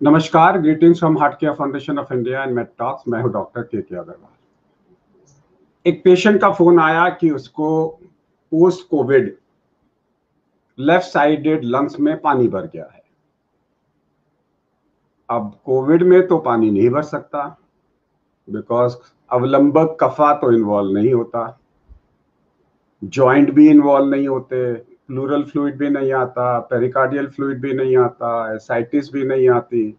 नमस्कार greetings from heart care foundation of India and med talks मैं हूँ doctor के के अग्रवाल एक पेशेंट का फ़ोन आया कि उसको post covid left sided lungs में पानी भर गया है। अब कोविड में तो पानी नहीं भर सकता बिकॉज़ अवलंबक कफा तो इन्वॉल्व नहीं होता जॉइंट भी इन्वॉल्व नहीं होते प्लूरल फ्लूड भी नहीं आता पेरिकार्डियल फ्लूड भी नहीं आता एसाइटिस भी नहीं आती।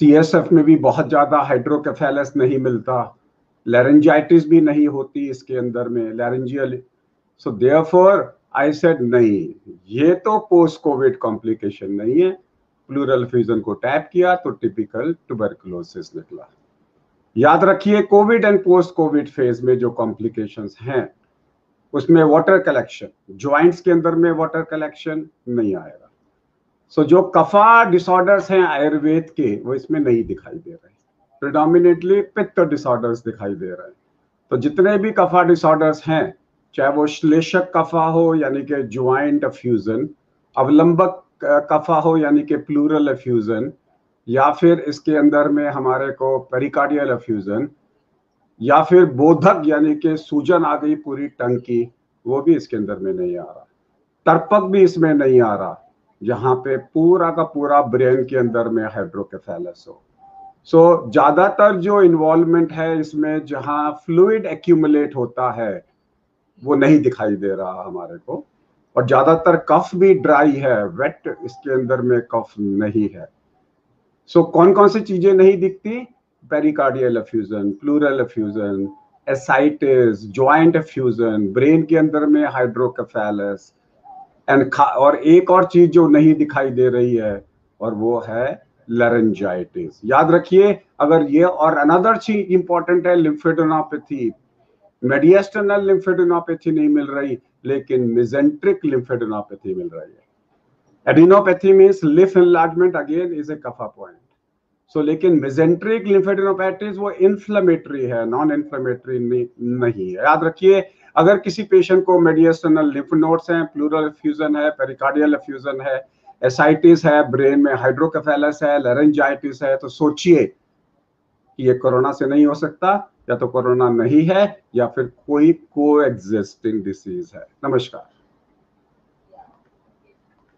सीएसएफ में भी बहुत ज़्यादा हाइड्रोकेफेलस नहीं मिलता। लेरेंजाइटिस भी नहीं होती इसके अंदर में laryngeal so therefore I said नहीं, ये तो पोस्ट कोविड कॉम्प्लिकेशन नहीं है। प्लूरल फ्यूजन को टैप किया तो टिपिकल ट्यूबरकुलोसिस निकला। याद रखिए covid and post covid phase में जो कॉम्प्लिकेशंस हैं उसमें वाटर कलेक्शन ज्वाइंट्स के अंदर में वाटर कलेक्शन नहीं आएगा। सो so, जो कफा डिसऑर्डर्स हैं आयुर्वेद के वो इसमें नहीं दिखाई दे रहे। प्रिडोमिनेटली पित्त डिसऑर्डर्स दिखाई दे रहे हैं। तो जितने भी कफा डिसऑर्डर्स हैं चाहे वो श्लेषक कफा हो यानी कि ज्वाइंट फ्यूजन अवलंबक कफा हो यानी कि प्लूरल फ्यूजन या फिर इसके अंदर में हमारे को पेरिकार्डियल फ्यूजन या फिर बोधक यानी कि सूजन आ गई पूरी टंग की वो भी इसके अंदर में नहीं आ रहा। तर्पक भी इसमें नहीं आ रहा जहाँ पे पूरा का पूरा ब्रेन के अंदर में हाइड्रोकेफेलस हो। सो so, ज़्यादातर जो इन्वॉल्वमेंट है इसमें जहाँ फ्लूड एक्यूमुलेट होता है वो नहीं दिखाई दे रहा हमारे को। और ज़्यादातर कफ भी ड्राई है वेट इसके अंदर में कफ नहीं है। सो so, कौन कौन सी चीज़ें नहीं दिखती? Pericardial effusion pleural effusion ascites joint effusion brain के अंदर में हाइड्रोकेफेलस एंड और एक और चीज़ जो नहीं दिखाई दे रही है, और वो है लेरेंजाइटिस याद रखिए, अगर ये और अनदर चीज़ इंपॉर्टेंट है लिम्फेडोनोपैथी मेडिएस्टर्नल लिम्फेडोनोपैथी नहीं मिल रही, लेकिन मिजेंट्रिक लिम्फेडोनोपैथी मिल रही है. Adenopathy means lymph enlargement again is a कफा point so लेकिन मेजेंट्रिक लिम्फेडिनोपैथीज वो इन्फ्लेमेटरी है नॉन इन्फ्लेमेटरी नहीं है। याद रखिए, अगर किसी पेशेंट को मेडिएस्टर्नल लिम्फ नोड्स हैं प्लूरल फ्यूजन है पेरिकार्डियल फ्यूजन है एसाइटिस है ब्रेन में हाइड्रोकेफेलस है लेरेंजाइटिस है तो सोचिए कि ये कोरोना से नहीं हो सकता, या तो कोरोना नहीं है, या फिर कोई को एग्जिस्टिंग डिसीज है। नमस्कार।